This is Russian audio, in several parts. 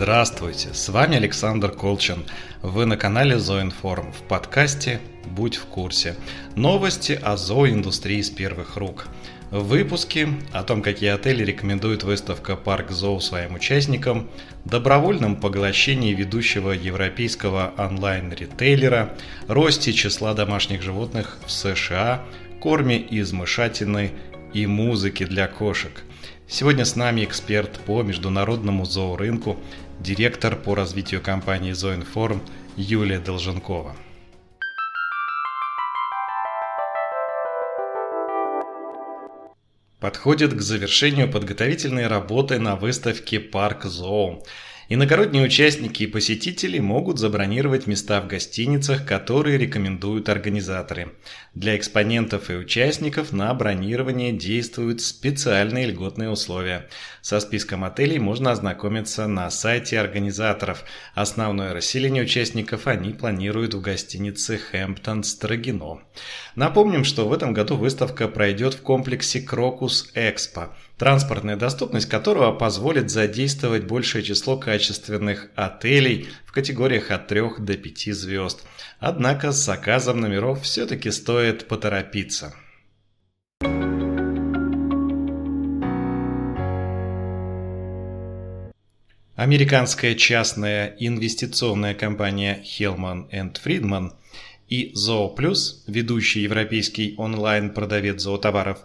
Здравствуйте, с вами Александр Колчин. Вы на канале Зооинформ в подкасте «Будь в курсе». Новости о зооиндустрии с первых рук. В выпуске о том, какие отели рекомендует выставка «Парк Зоо» своим участникам, добровольном поглощении ведущего европейского онлайн-ритейлера, росте числа домашних животных в США, корме из мышатины и музыки для кошек – Сегодня с нами эксперт по международному зоорынку, директор по развитию компании Зоинформ Юлия Долженкова. Подходит к завершению подготовительные работы на выставке «Парк Зоо», Иногородние участники и посетители могут забронировать места в гостиницах, которые рекомендуют организаторы. Для экспонентов и участников на бронирование действуют специальные льготные условия. Со списком отелей можно ознакомиться на сайте организаторов. Основное расселение участников они планируют в гостинице «Хэмптон Строгино». Напомним, что в этом году выставка пройдет в комплексе «Крокус Экспо», транспортная доступность которого позволит задействовать большее число качественных отелей в категориях от 3 до 5 звезд. Однако с заказом номеров все-таки стоит поторопиться. Американская частная инвестиционная компания Hellman Friedman и ZooPlus, ведущий европейский онлайн-продавец зоотоваров,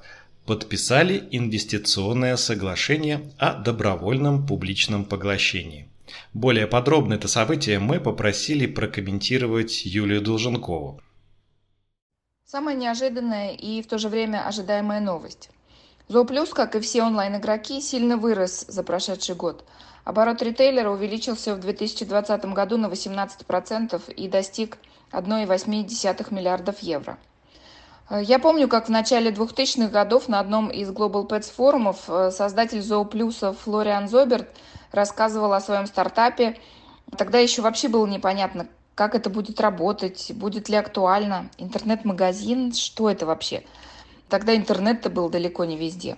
подписали инвестиционное соглашение о добровольном публичном поглощении. Более подробно это событие мы попросили прокомментировать Юлию Долженкову. Самая неожиданная и в то же время ожидаемая новость. Зооплюс, как и все онлайн-игроки, сильно вырос за прошедший год. Оборот ритейлера увеличился в 2020 году на 18% и достиг 1,8 миллиардов евро. Э, я помню, как в начале 2000-х годов на одном из Global Pets форумов э, создатель Зооплюса Флориан Зоберт рассказывал о своем стартапе. Тогда еще вообще было непонятно, как это будет работать, будет ли актуально. Интернет-магазин, что это вообще? Тогда интернет-то был далеко не везде.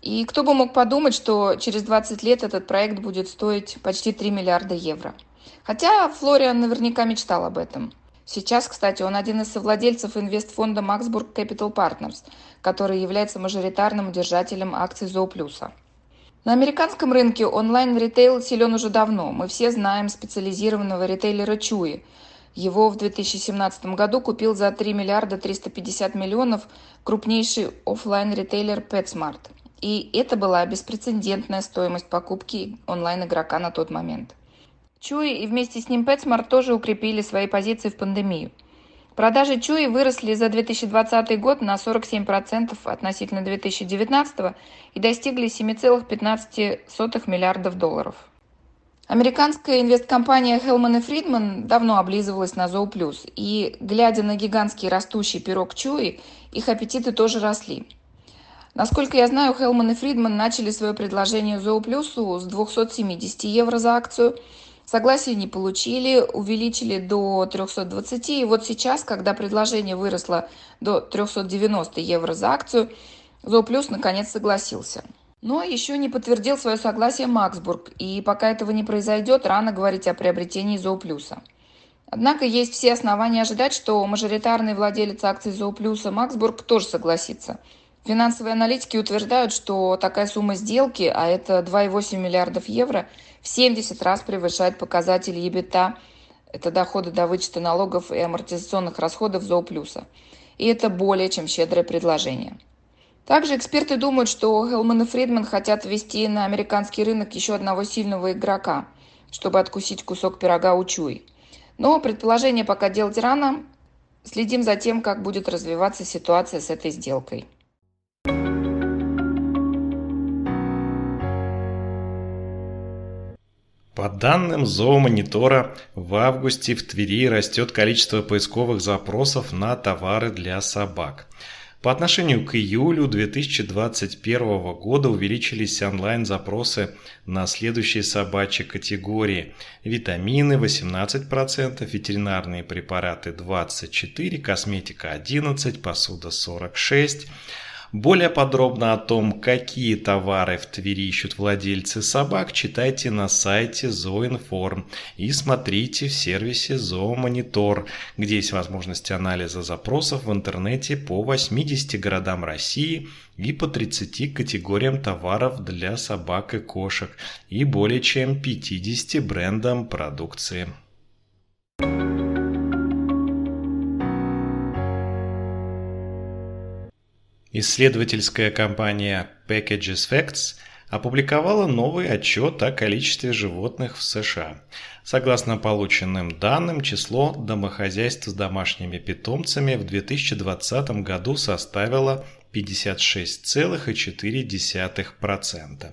И кто бы мог подумать, что через 20 лет этот проект будет стоить почти 3 миллиарда евро. Хотя Флориан наверняка мечтал об этом – Сейчас, кстати, он один из совладельцев инвестфонда Maxburg Capital Partners, который является мажоритарным держателем акций Зооплюса. На американском рынке онлайн-ритейл силен уже давно. Мы все знаем специализированного ритейлера Чуи. Его в 2017 году купил за 3 миллиарда 350 миллионов крупнейший офлайн ритейлер PetSmart. И это была беспрецедентная стоимость покупки онлайн-игрока на тот момент. Чуи и вместе с ним PetSmart тоже укрепили свои позиции в пандемию. Продажи Чуи выросли за 2020 год на 47% относительно 2019 и достигли 7,15 миллиардов долларов. Американская инвесткомпания Hellman Friedman давно облизывалась на Зооплюс, и, глядя на гигантский растущий пирог Чуи, их аппетиты тоже росли. Насколько я знаю, Hellman и Friedman начали свое предложение Зооплюсу с 270 евро за акцию – Согласие не получили, увеличили до 320. И вот сейчас, когда предложение выросло до 390 евро за акцию, Зооплюс наконец согласился. Но еще не подтвердил свое согласие Максбург, и пока этого не произойдет, рано говорить о приобретении Зооплюса. Однако есть все основания ожидать, что мажоритарный владелец акций Зооплюса Максбург тоже согласится. Финансовые аналитики утверждают, что такая сумма сделки, а это 2,8 миллиардов евро – в 70 раз превышает показатель ебита, это доходы до вычета налогов и амортизационных расходов зооплюса. И это более чем щедрое предложение. Также эксперты думают, что Хелман и Фридман хотят ввести на американский рынок еще одного сильного игрока, чтобы откусить кусок пирога у Чуи. Но предположение пока делать рано. Следим за тем, как будет развиваться ситуация с этой сделкой. По данным зоомонитора, в августе в Твери растет количество поисковых запросов на товары для собак. По отношению к июлю 2021 года увеличились онлайн-запросы на следующие собачьи категории. Витамины 18%, ветеринарные препараты 24%, косметика 11%, посуда 46%. Более подробно о том, какие товары в Твери ищут владельцы собак, читайте на сайте Zooinform и смотрите в сервисе Zoomonitor, где есть возможность анализа запросов в интернете по 80 городам России и по 30 категориям товаров для собак и кошек и более чем 50 брендам продукции. Исследовательская компания Packages Facts опубликовала новый отчет о количестве животных в США. Согласно полученным данным, число домохозяйств с домашними питомцами в 2020 году составило 56,4%.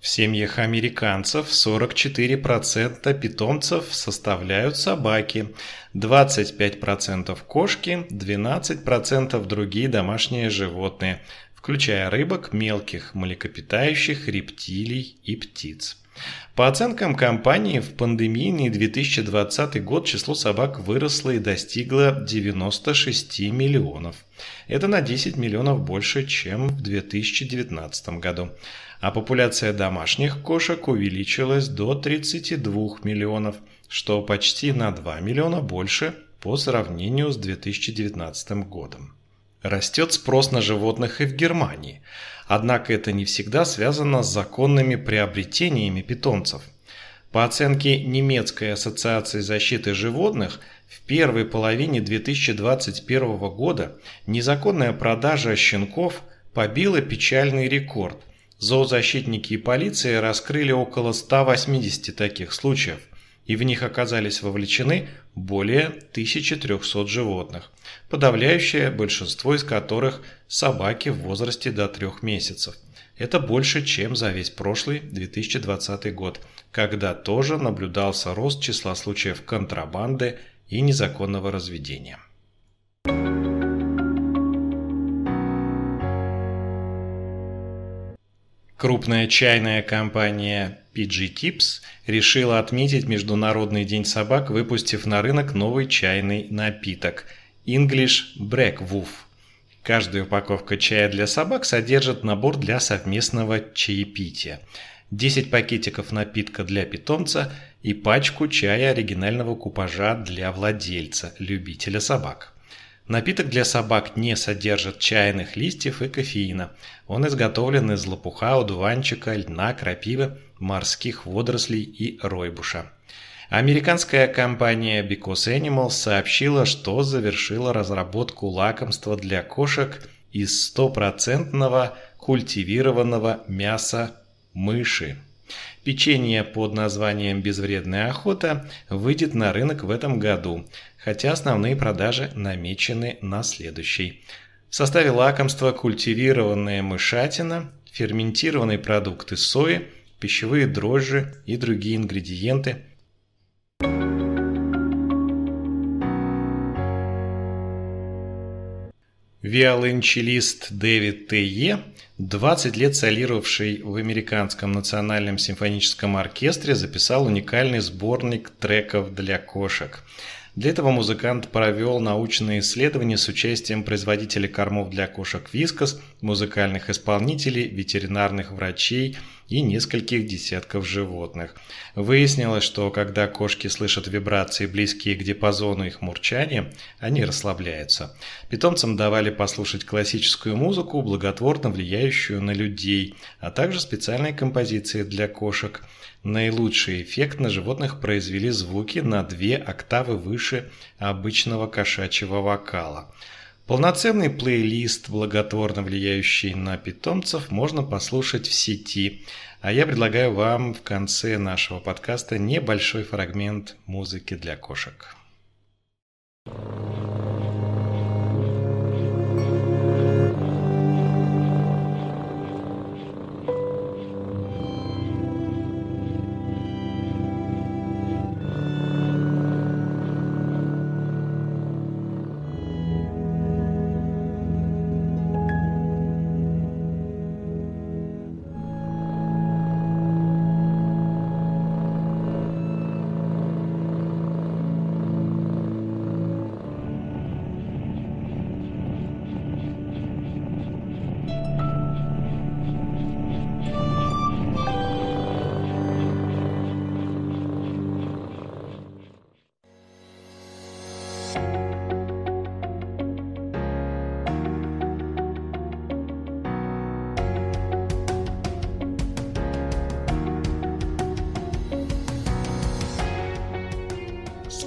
В семьях американцев 44% питомцев составляют собаки, 25% кошки, 12% другие домашние животные, включая рыбок, мелких млекопитающих, рептилий и птиц. По оценкам компании, в пандемийный 2020 год число собак выросло и достигло 96 миллионов. Это на 10 миллионов больше, чем в 2019 году а популяция домашних кошек увеличилась до 32 миллионов, что почти на 2 миллиона больше по сравнению с 2019 годом. Растет спрос на животных и в Германии, однако это не всегда связано с законными приобретениями питомцев. По оценке немецкой ассоциации защиты животных, в первой половине 2021 года незаконная продажа щенков побила печальный рекорд Зоозащитники и полиция раскрыли около 180 таких случаев, и в них оказались вовлечены более 1300 животных, подавляющее большинство из которых собаки в возрасте до 3 месяцев. Это больше, чем за весь прошлый 2020 год, когда тоже наблюдался рост числа случаев контрабанды и незаконного разведения. Крупная чайная компания PG Tips решила отметить Международный день собак, выпустив на рынок новый чайный напиток English Breakwoof. Каждая упаковка чая для собак содержит набор для совместного чаепития. 10 пакетиков напитка для питомца и пачку чая оригинального купажа для владельца, любителя собак. Напиток для собак не содержит чайных листьев и кофеина. Он изготовлен из лопуха, удуванчика, льна, крапивы, морских водорослей и ройбуша. Американская компания Because Animals сообщила, что завершила разработку лакомства для кошек из стопроцентного культивированного мяса мыши. Печенье под названием «Безвредная охота» выйдет на рынок в этом году, хотя основные продажи намечены на следующий. В составе лакомства культивированная мышатина, ферментированные продукты сои, пищевые дрожжи и другие ингредиенты – Виолончелист Дэвид Т.Е., 20 лет солировавший в Американском национальном симфоническом оркестре, записал уникальный сборник треков для кошек. Для этого музыкант провел научные исследования с участием производителей кормов для кошек Вискас, музыкальных исполнителей, ветеринарных врачей – и нескольких десятков животных. Выяснилось, что когда кошки слышат вибрации, близкие к диапазону их мурчания, они расслабляются. Питомцам давали послушать классическую музыку, благотворно влияющую на людей, а также специальные композиции для кошек. Наилучший эффект на животных произвели звуки на две октавы выше обычного кошачьего вокала. Полноценный плейлист, благотворно влияющий на питомцев, можно послушать в сети. А я предлагаю вам в конце нашего подкаста небольшой фрагмент музыки для кошек.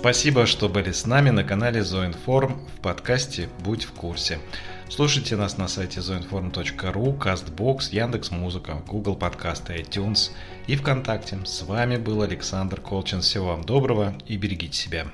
Спасибо, что были с нами на канале Зоинформ в подкасте «Будь в курсе». Слушайте нас на сайте zoinform.ru, CastBox, Яндекс.Музыка, Google Подкасты, iTunes и ВКонтакте. С вами был Александр Колчин. Всего вам доброго и берегите себя.